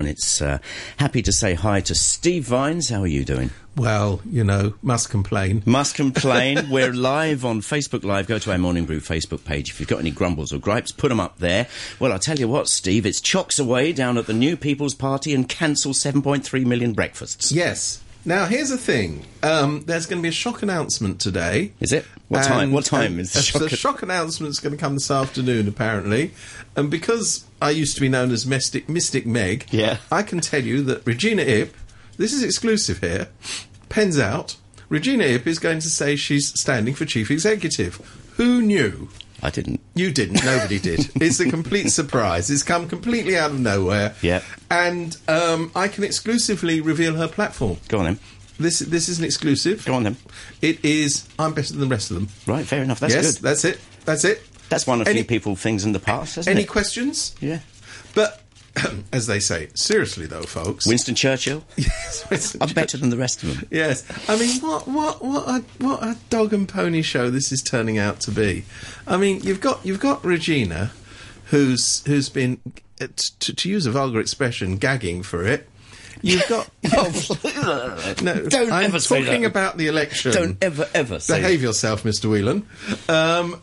And it's uh, happy to say hi to Steve Vines. How are you doing? Well, you know, must complain. Must complain. We're live on Facebook Live. Go to our Morning Brew Facebook page. If you've got any grumbles or gripes, put them up there. Well, I'll tell you what, Steve, it's chocks away down at the New People's Party and cancel 7.3 million breakfasts. Yes. Now, here's the thing. Um, there's going to be a shock announcement today. Is it? What time? What time is the shock? The shock announcement's going to come this afternoon, apparently. And because I used to be known as Mystic, Mystic Meg, Yeah. I can tell you that Regina Ip, this is exclusive here, pens out. Regina Ip is going to say she's standing for chief executive. Who knew? I didn't. You didn't. Nobody did. It's a complete surprise. It's come completely out of nowhere. Yeah. And um, I can exclusively reveal her platform. Go on then. This this is an exclusive. Go on then. It is. I'm better than the rest of them. Right, fair enough. That's yes, good. that's it. That's it. That's one of Any- few people things in the past, Any it? questions? yeah. But as they say, seriously though, folks. Winston Churchill. yes, Winston I'm better than the rest of them. Yes, I mean, what, what, what, a, what a dog and pony show this is turning out to be. I mean, you've got you've got Regina, who's who's been, uh, t- to use a vulgar expression, gagging for it. You've got no. Don't I'm ever say talking that. about the election. Don't ever, ever say Behave yourself, Mr. Whelan. Um,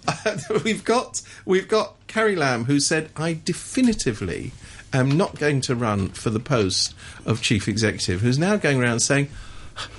we've got we've got Carrie Lam who said, "I definitively am not going to run for the post of chief executive." Who's now going around saying,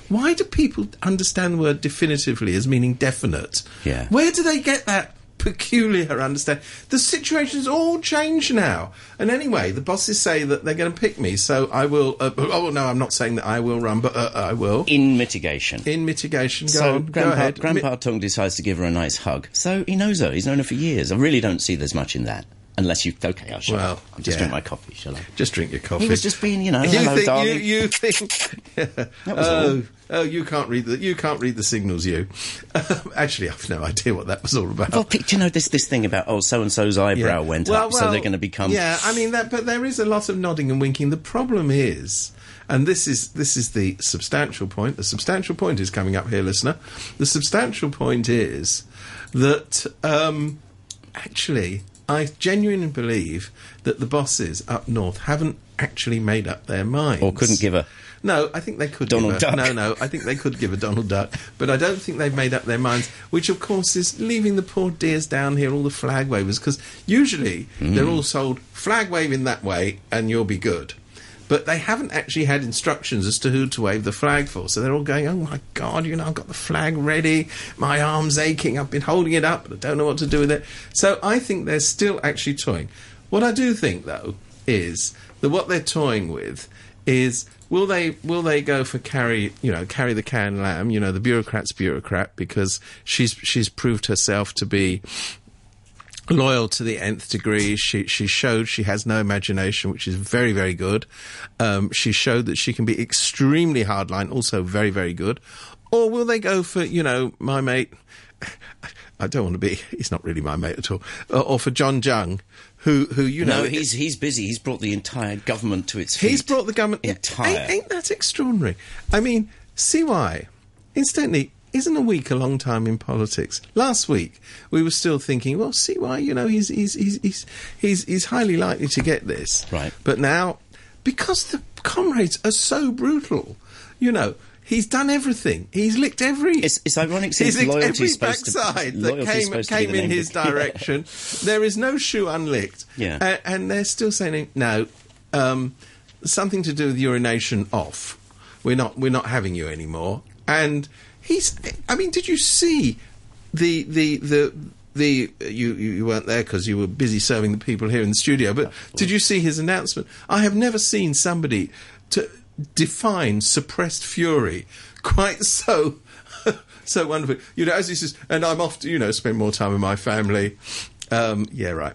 "Why do people understand the word definitively as meaning definite? Yeah. Where do they get that?" Peculiar understand. The situation's all changed now, and anyway, the bosses say that they're going to pick me, so I will. Uh, oh no, I'm not saying that I will run, but uh, I will In mitigation. in mitigation. Go so on, go Grandpa, ahead. Grandpa Tung decides to give her a nice hug. So he knows her. He's known her for years. I really don't see there's much in that. Unless you... Okay, I'll shut Well, up. I'll just yeah. drink my coffee, shall I? Just drink your coffee. He was just being, you know, you hello, think darling. you, you think was oh, all. oh you can't read the you can't read the signals you actually I've no idea what that was all about Well, you know this this thing about oh so and so's eyebrow went Well, up, so they're going to become yeah I mean that but there is a lot of nodding and winking the problem is and this is this is the substantial point the substantial point is coming up here listener the substantial point is that um, actually I genuinely believe that the bosses up north haven't actually made up their minds or couldn't give a no, I think they could Donald give a, Duck. No, no, I think they could give a Donald Duck, but I don't think they've made up their minds. Which, of course, is leaving the poor dears down here, all the flag wavers, because usually Mm. they're all sold flag waving that way, and you'll be good. But they haven't actually had instructions as to who to wave the flag for, so they're all going, "Oh my God, you know, I've got the flag ready. My arm's aching. I've been holding it up, but I don't know what to do with it." So I think they're still actually toying. What I do think, though, is that what they're toying with is will they will they go for carry you know carry the can lamb you know the bureaucrat's bureaucrat because she's she's proved herself to be loyal to the nth degree. She she showed she has no imagination, which is very very good. Um, she showed that she can be extremely hardline, also very very good. Or will they go for you know my mate? I don't want to be. He's not really my mate at all. Or, or for John Tsang, who who you know No, he's he's busy. He's brought the entire government to its feet. He's brought the government. Entire. ain't, ain't that extraordinary? I mean, CY, incidentally, isn't a week a long time in politics? Last week, we were still thinking, well, CY you know, he's, he's, he's, he's, he's, he's highly likely to get this. Right. But now, because the comrades are so brutal, you know, he's done everything. He's licked every. It's- it's ironic He's licked every supposed to- backside that came, supposed to be came in his direction. there is no shoe unlicked. Yeah. A- and they're still saying no. Um, something to do with urination off. We're not. We're not having you anymore. And he's. I mean, did you see the the the the you you weren't there because you were busy serving the people here in the studio. But did you see his announcement? I have never seen somebody to define suppressed fury quite so so wonderful. You know, as he says, and I'm off to you know spend more time with my family. Um, yeah, right.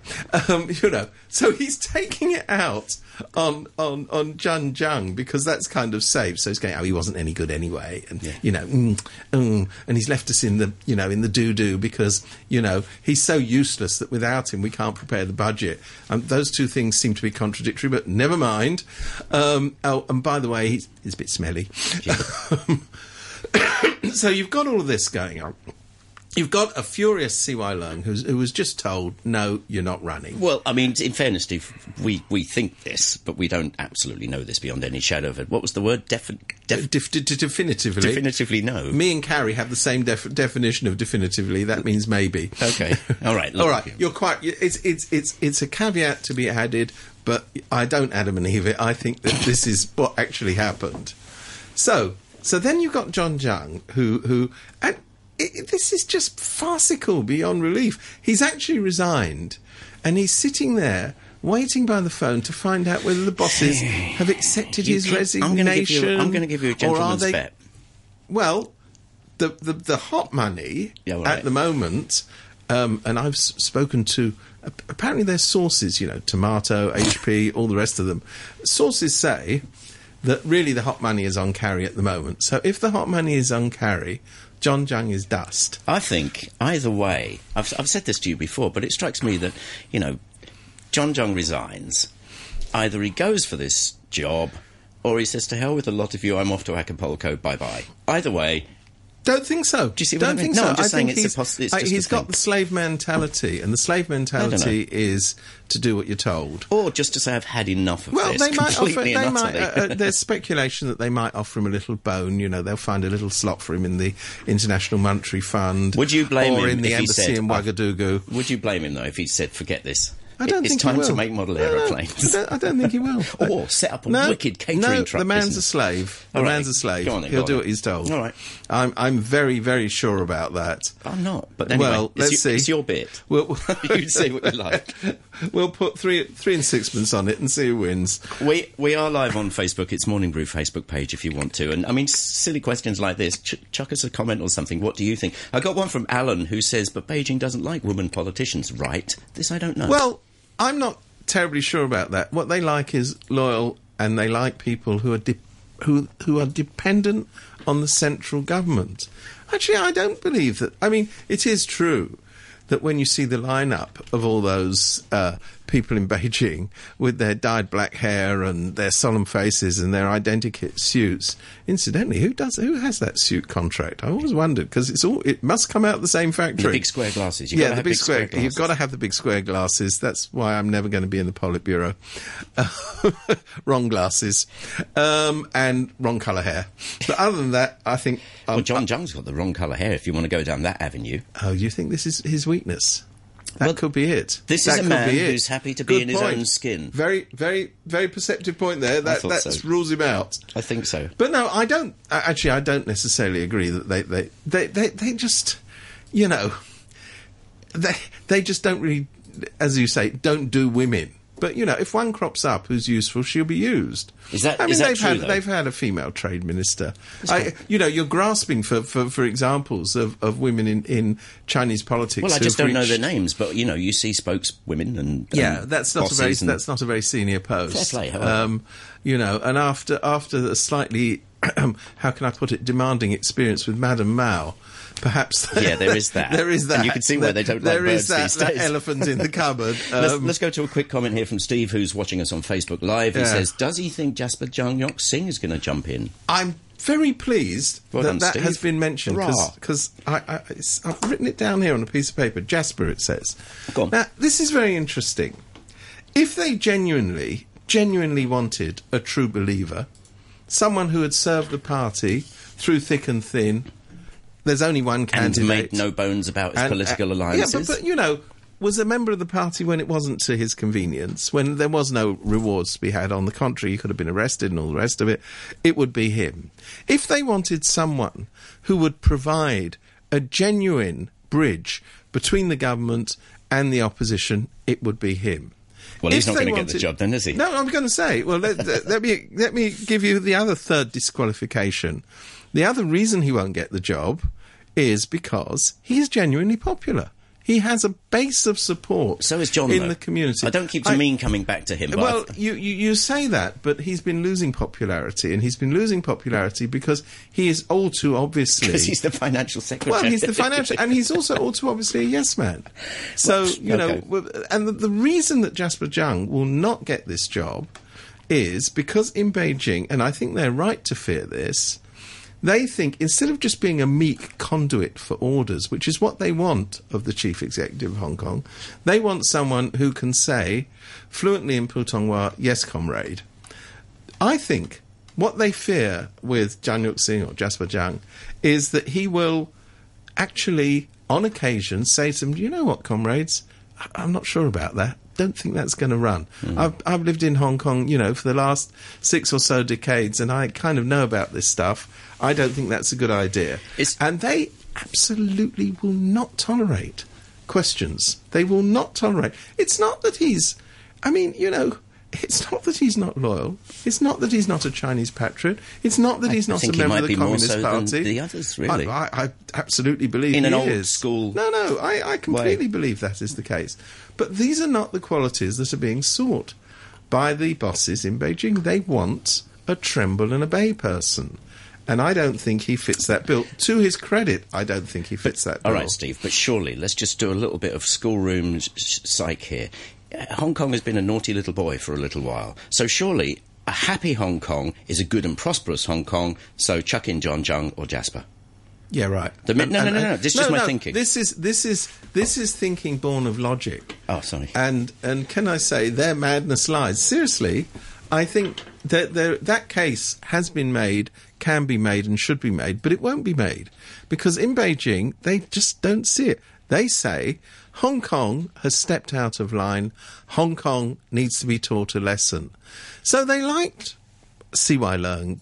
Um, you know, so he's taking it out on on on John Tsang because that's kind of safe. So he's going, oh, he wasn't any good anyway, and you know, mm, mm, and he's left us in the you know in the doo doo because you know he's so useless that without him we can't prepare the budget. Um, those two things seem to be contradictory, but never mind. Um, oh, and by the way, he's, he's a bit smelly. so you've got all of this going on. You've got a furious CY Leung who's, who was just told, no, you're not running. Well, I mean, in fairness, Steve, we, we think this, but we don't absolutely know this beyond any shadow of it. What was the word? Defi- def- uh, Def- d- d- definitively. definitively no. Me and Carrie have the same def- definition of definitively. That means maybe. Okay. All right. All right. You're quite. It's it's it's it's a caveat to be added, but I don't Adam and Eve it. I think that this is what actually happened. So so then you've got John Tsang, who who and it, this is just farcical beyond relief. He's actually resigned, and he's sitting there. Waiting by the phone to find out whether the bosses have accepted his keep- resignation. I'm going to give you. I'm going to give you a gentleman's they bet. well, the the, the hot money Yeah, right. at the moment, um, and I've s- spoken to. ap- Apparently, there's sources, you know, Tomato, HP, all the rest of them. Sources say that really the hot money is on Carrie at the moment. So if the hot money is on Carrie, John Tsang is dust. I think either way, I've, I've said this to you before, but it strikes me that, you know, John Tsang resigns. Either he goes for this job or he says, to hell with a lot of you, I'm off to Acapulco, bye bye. Either way, Don't think so. Do you see what I Don't mean? think No, so. I'm just I saying think it's a he's, poss- it's I- just a he's got thing. the slave mentality, and the slave mentality is to do what you're told. or just to say, I've had enough of Well, this. they might offer. They might. Uh, uh, there's speculation that they might offer him a little bone. You know, they'll find a little slot for him in the International Monetary Fund. Would you blame or him in the if he embassy said, in "I've- Ouagadougou? Would you blame him, though, if he said, forget this? I don't it's think time to make model No, no, aeroplanes. I, don't, think he will. Or set up a no, wicked catering no, truck the man's a slave. The right. man's a slave. Then, He'll do what he's told. All right. I'm, I'm very, very sure about that. I'm not. But anyway, well, it's let's your, see. It's your bit. We'll, you say what you like. We'll put three, three and sixpence on it and see who wins. We we are live on Facebook. It's Morning Brew Facebook page if you want to. And I mean, silly questions like this. Ch- chuck us a comment or something. What do you think? I got one from Alan who says, "But Beijing doesn't like women politicians, right?" This I don't know. Well, I'm not terribly sure about that. What they like is loyal, and they like people who are de- who who are dependent on the central government. Actually, I don't believe that. I mean, it is true that when you see the lineup of all those uh, people in Beijing with their dyed black hair and their solemn faces and their identikit suits, incidentally, who does who has that suit contract? I always wondered because it's all it must come out the same factory. the big square glasses. You've yeah, the have big, square. You've got to have the big square glasses. That's why I'm never going to be in the Politburo. wrong glasses, um, and wrong colour hair. But other than that, I think. Um, Well, John Tsang's got the wrong colour hair. If you want to go down that avenue, oh, you think this is his weakness? That Well, could be it. this That is a man who's happy to be Good in his point. own skin. Very, very, very perceptive point there. That that so. rules him out. I think so. But no, I don't. Actually, I don't necessarily agree that they they they they, they just, you know, they they just don't really, as you say, don't do women. But you know, if one crops up who's useful, she'll be used. Is that- I mean, is that they've true, had though? they've had a female trade minister. I, you know, you're grasping for, for, for examples of, of women in, in Chinese politics. Well, I just don't know their names, but you know, you see spokeswomen and yeah, and that's not a very and- that's not a very senior post. Fair play, um, you know, and after after a slightly how can I put it demanding experience with Madame Mao, perhaps Yeah, there is that. there is that. And you can see why they don't like There is birds that, these that days. elephant in the cupboard. Let's, Um, let's go to a quick comment here from Steve, who's watching us on Facebook Live. He Yeah. says, "Does he think Jasper Tsang Yok Sing is going to jump in?" I'm very pleased Well that done, that Steve. has been mentioned because I, I, I've written it down here on a piece of paper. Jasper, it says. Go on. Now, this is very interesting. If they genuinely, genuinely wanted a true believer, someone who had served the party through thick and thin, there's only one candidate. And made no bones about his And, political uh, alliances. Yeah, but, but you know, was a member of the party when it wasn't to his convenience, when there was no rewards to be had. On the contrary, he could have been arrested and all the rest of it. It would be him. If they wanted someone who would provide a genuine bridge between the government and the opposition, it would be him. Well, he's not gonna get the job then, is he? No, I'm going to say. Well, let- let me let me give you the other third disqualification. The other reason he won't get the job is because he's genuinely popular. He has a base of support. so is John in though. the community. I don't keep I- Jameen coming back to him. Well, you, you, you say that, but he's been losing popularity, and he's been losing popularity because he is all too obviously. because he's the financial secretary. Well, he's the financial, and he's also all too obviously a yes man. So you know, okay. w- and the, the reason that Jasper Tsang will not get this job is because in Beijing, and I think they're right to fear this, They think instead of just being a meek conduit for orders, which is what they want of the chief executive of Hong Kong, they want someone who can say fluently in Putonghua, "Yes, comrade." I think what they fear with Zhang Yuxing or Jasper Zhang is that he will actually, on occasion, say to them, "You know what, comrades? I'm not sure about that. Don't think that's going to run. Hmm. I've, I've lived in Hong Kong, you know, for the last six or so decades, and I kind of know about this stuff. I don't think that's a good idea. It's- and they absolutely will not tolerate questions. They will not tolerate. It's not that he's. I mean, you know. It's not that he's not loyal. It's not that he's not a Chinese patriot. It's not that I he's not a member of the Communist so Party. the others, really. I, I, I absolutely believe In he an old is. school No, no, I, I completely believe that is the case. But these are not the qualities that are being sought by the bosses in Beijing. They want a tremble and obey person. And I don't think he fits that bill. To his credit, I don't think he fits that bill. All right, Steve, but surely let's just do a little bit of schoolroom psych here. Hong Kong has been a naughty little boy for a little while, so surely a happy Hong Kong is a good and prosperous Hong Kong. So chuck in John Tsang or Jasper. Yeah, right. The no, no, no, no, this is just my thinking. This is this is this is thinking born of logic. Oh, sorry. And and can I say their madness lies? Seriously, I think that there, that case has been made, can be made, and should be made, but it won't be made because in Beijing they just don't see it. They say Hong Kong has stepped out of line. Hong Kong needs to be taught a lesson. So they liked CY Leung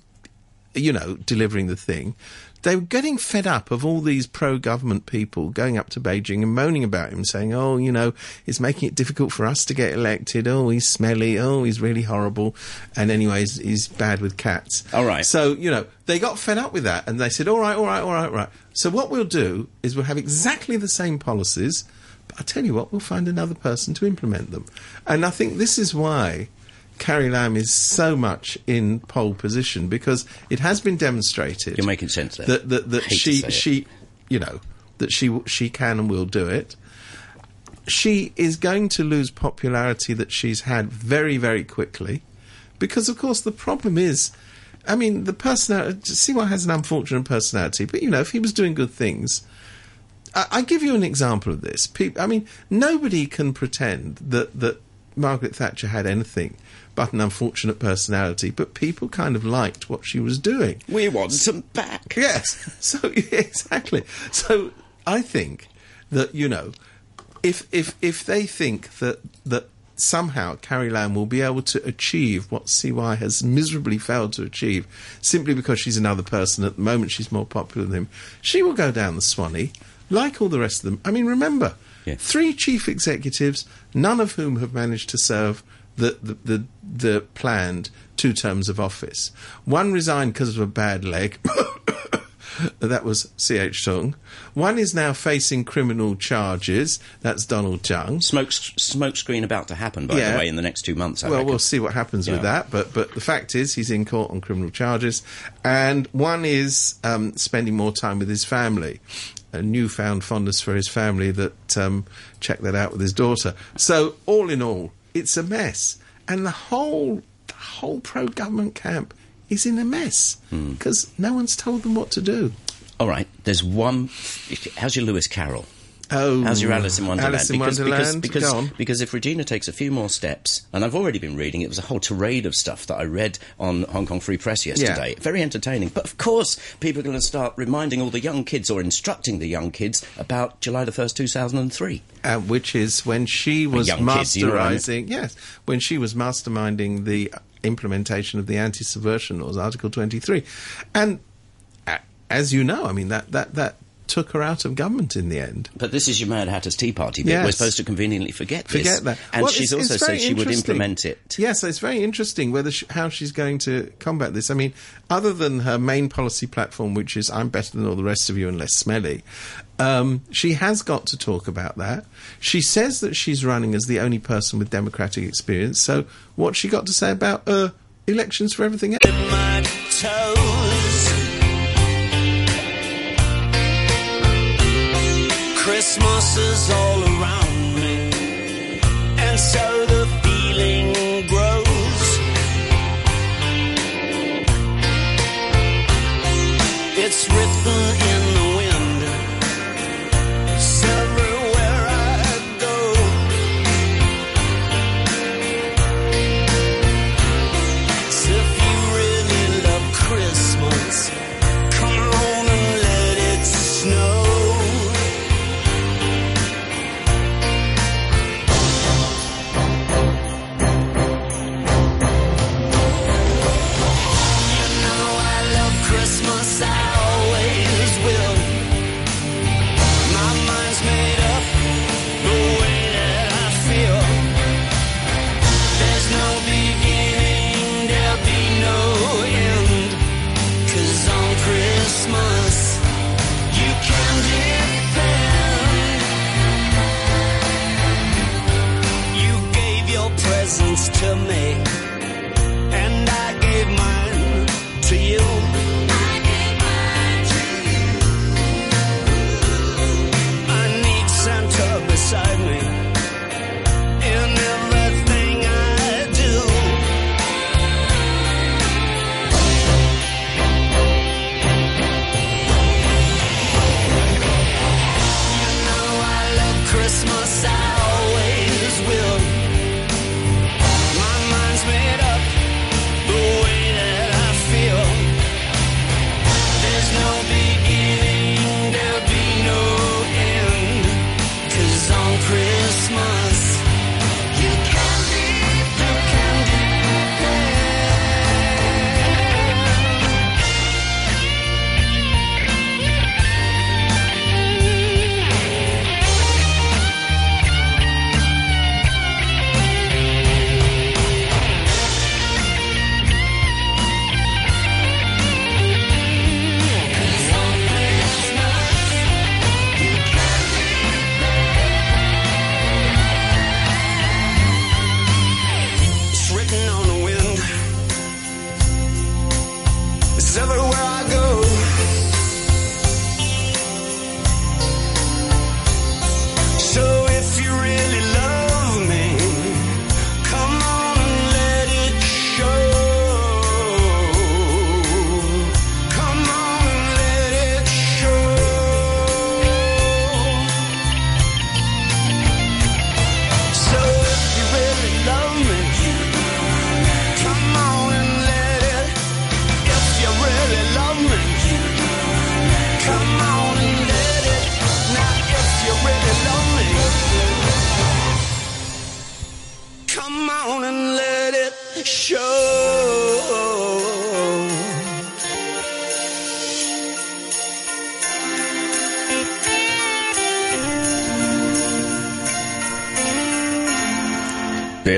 you know, delivering the thing. They were getting fed up of all these pro government people going up to Beijing and moaning about him, saying, oh, you know, it's making it difficult for us to get elected. Oh, he's smelly. Oh, he's really horrible. And anyway, he's, he's bad with cats. All right. So, you know, they got fed up with that and they said, all right, all right, all right, all right. So what we'll do is we'll have exactly the same policies, but I tell you what, we'll find another person to implement them. And I think this is why Carrie Lam is so much in pole position because it has been demonstrated You're making sense there. that that, that she it. she you know that she she can and will do it. She is going to lose popularity that she's had very very quickly because of course the problem is I mean the personality CY has an unfortunate personality but you know if he was doing good things I, I give you an example of this. Peop I mean, nobody can pretend that that Margaret Thatcher had anything but an unfortunate personality, but people kind of liked what she was doing. we want some back. Yes. So exactly. So I think that you know, if if if they think that that somehow Carrie Lam will be able to achieve what CY has miserably failed to achieve simply because she's another person at the moment she's more popular than him, she will go down the Swanee like all the rest of them. I mean, remember, Yeah. three chief executives, none of whom have managed to serve the, the, the, the planned two terms of office. One resigned because of a bad leg. that was C.H. Tung. One is now facing criminal charges. That's Donald Tsang. Smoke smoke screen about to happen, by Yeah. the way, in the next two months. I Well, reckon. we'll see what happens with that. But but the fact is, he's in court on criminal charges, and one is um, spending more time with his family. A newfound fondness for his family that um, checked that out with his daughter. So all in all, it's a mess, and the whole the whole pro government camp is in a mess Hmm. because no one's told them what to do. All right, there's one. How's your Lewis Carroll? Oh, How's your Alice in Wonderland? Alice in because, Wonderland. Because, because, because if Regina takes a few more steps, and I've already been reading, it was a whole tirade of stuff that I read on Hong Kong Free Press yesterday. Very entertaining. But of course, people are going to start reminding all the young kids or instructing the young kids about July the 1st, 2003. uh, which is when she was young you know I mean? masterizing. Yes, when she was masterminding the implementation of the anti-subversion laws, Article Twenty-three, and uh, as you know, I mean that that that took her out of government in the end. But this is your Mad Hatter's Tea Party bit. Yes. We're supposed to conveniently forget this. Forget that. And Well, she's it's- also it's said she would implement it. Yes, it's very interesting whether she, how she's going to combat this. I mean, other than her main policy platform, which is "I'm better than all the rest of you and less smelly," um, she has got to talk about that. She says that she's running as the only person with democratic experience. So, what's she got to say about uh, elections for everything else? Christmas is all around me, and so the feeling grows. It's written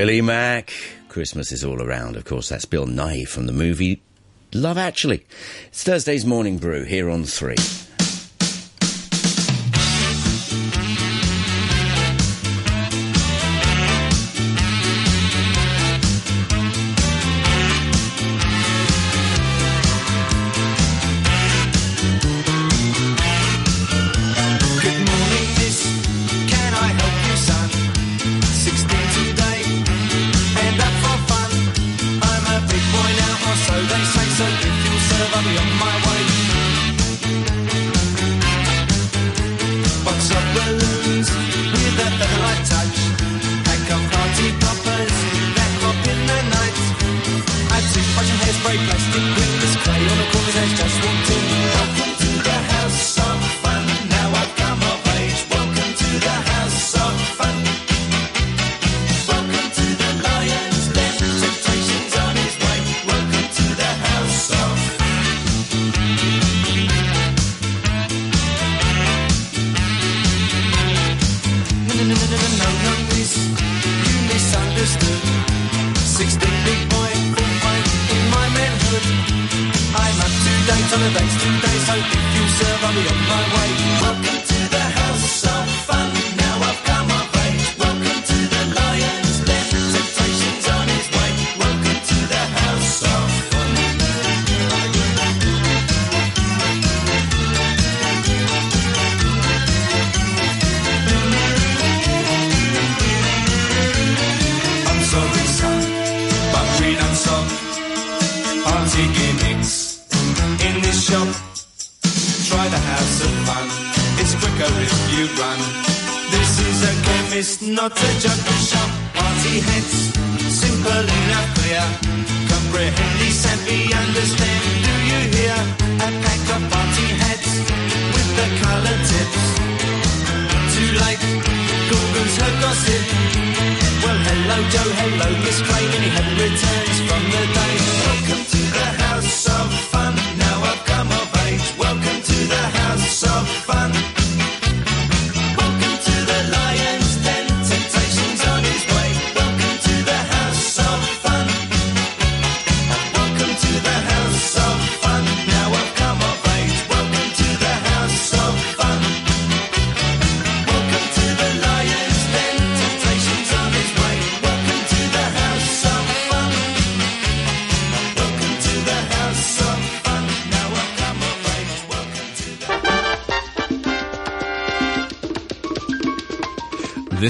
Billy Mack. Christmas is all around. Of course, that's Bill Nighy from the movie Love Actually. It's Thursday's Morning Brew here on 3. date on a day's two so if you serve, I'll be on my way. I'll Twitter gossip. Well, hello, Joe, hello, Miss Crane, and he had returns from the day. Welcome to the House of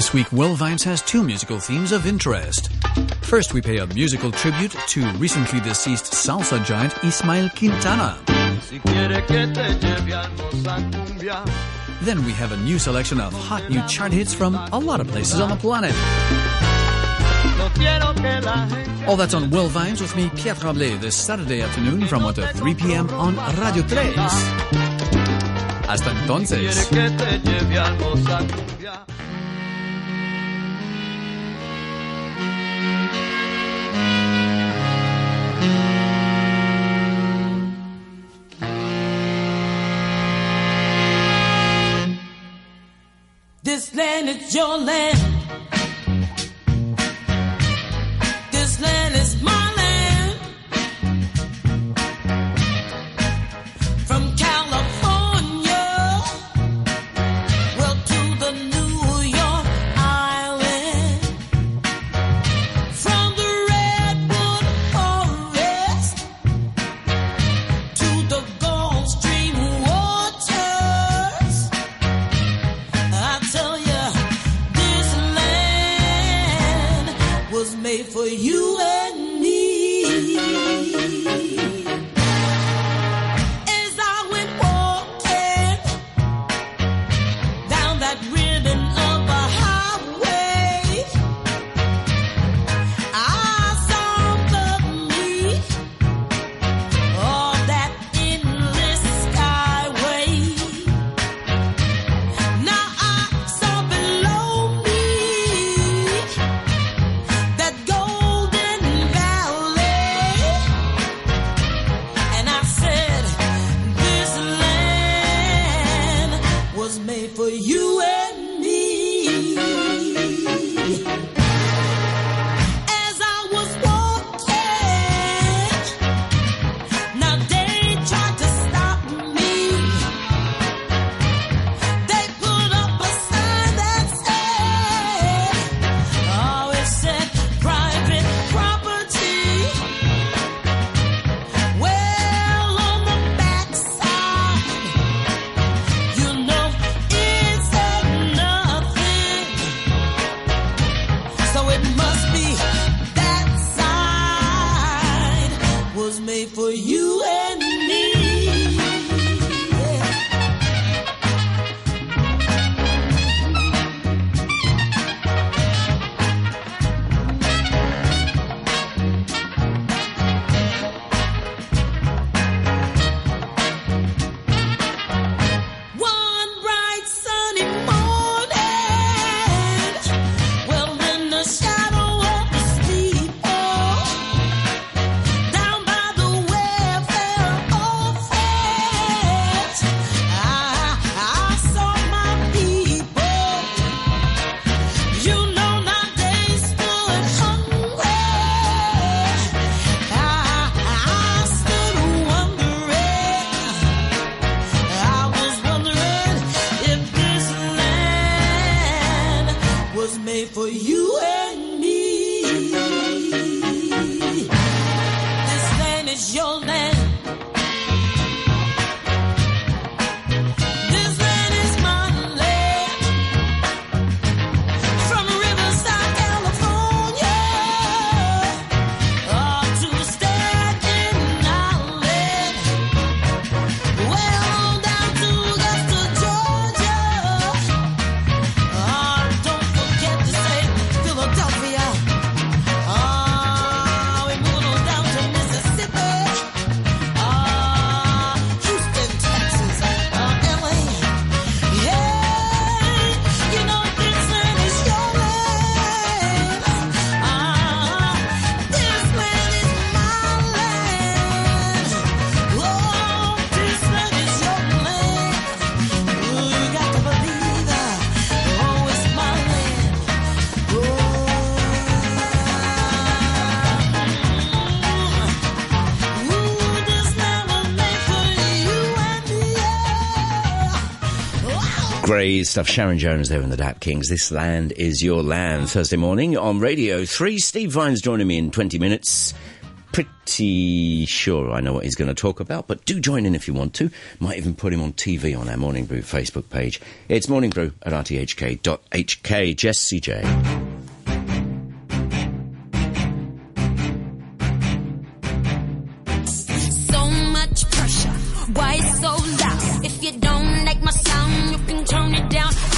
This week, Will Vines has two musical themes of interest. First, we pay a musical tribute to recently deceased salsa giant Ismael Quintana. Then we have a new selection of hot new chart hits from a lot of places on the planet. All that's on Will Vines with me, Pierre Tremblay, this Saturday afternoon from 1 to uh, 3 p.m. on Radio 3. Hasta entonces. this land is your land. for you Great stuff. Sharon Jones there in the Dap Kings. This land is your land. Thursday morning on Radio 3. Steve Vine's joining me in 20 minutes. Pretty sure I know what he's going to talk about, but do join in if you want to. Might even put him on TV on our Morning Brew Facebook page. It's Morning Brew at rthk.hk. Jess CJ. So much pressure. Why so loud? If you don't turn it down.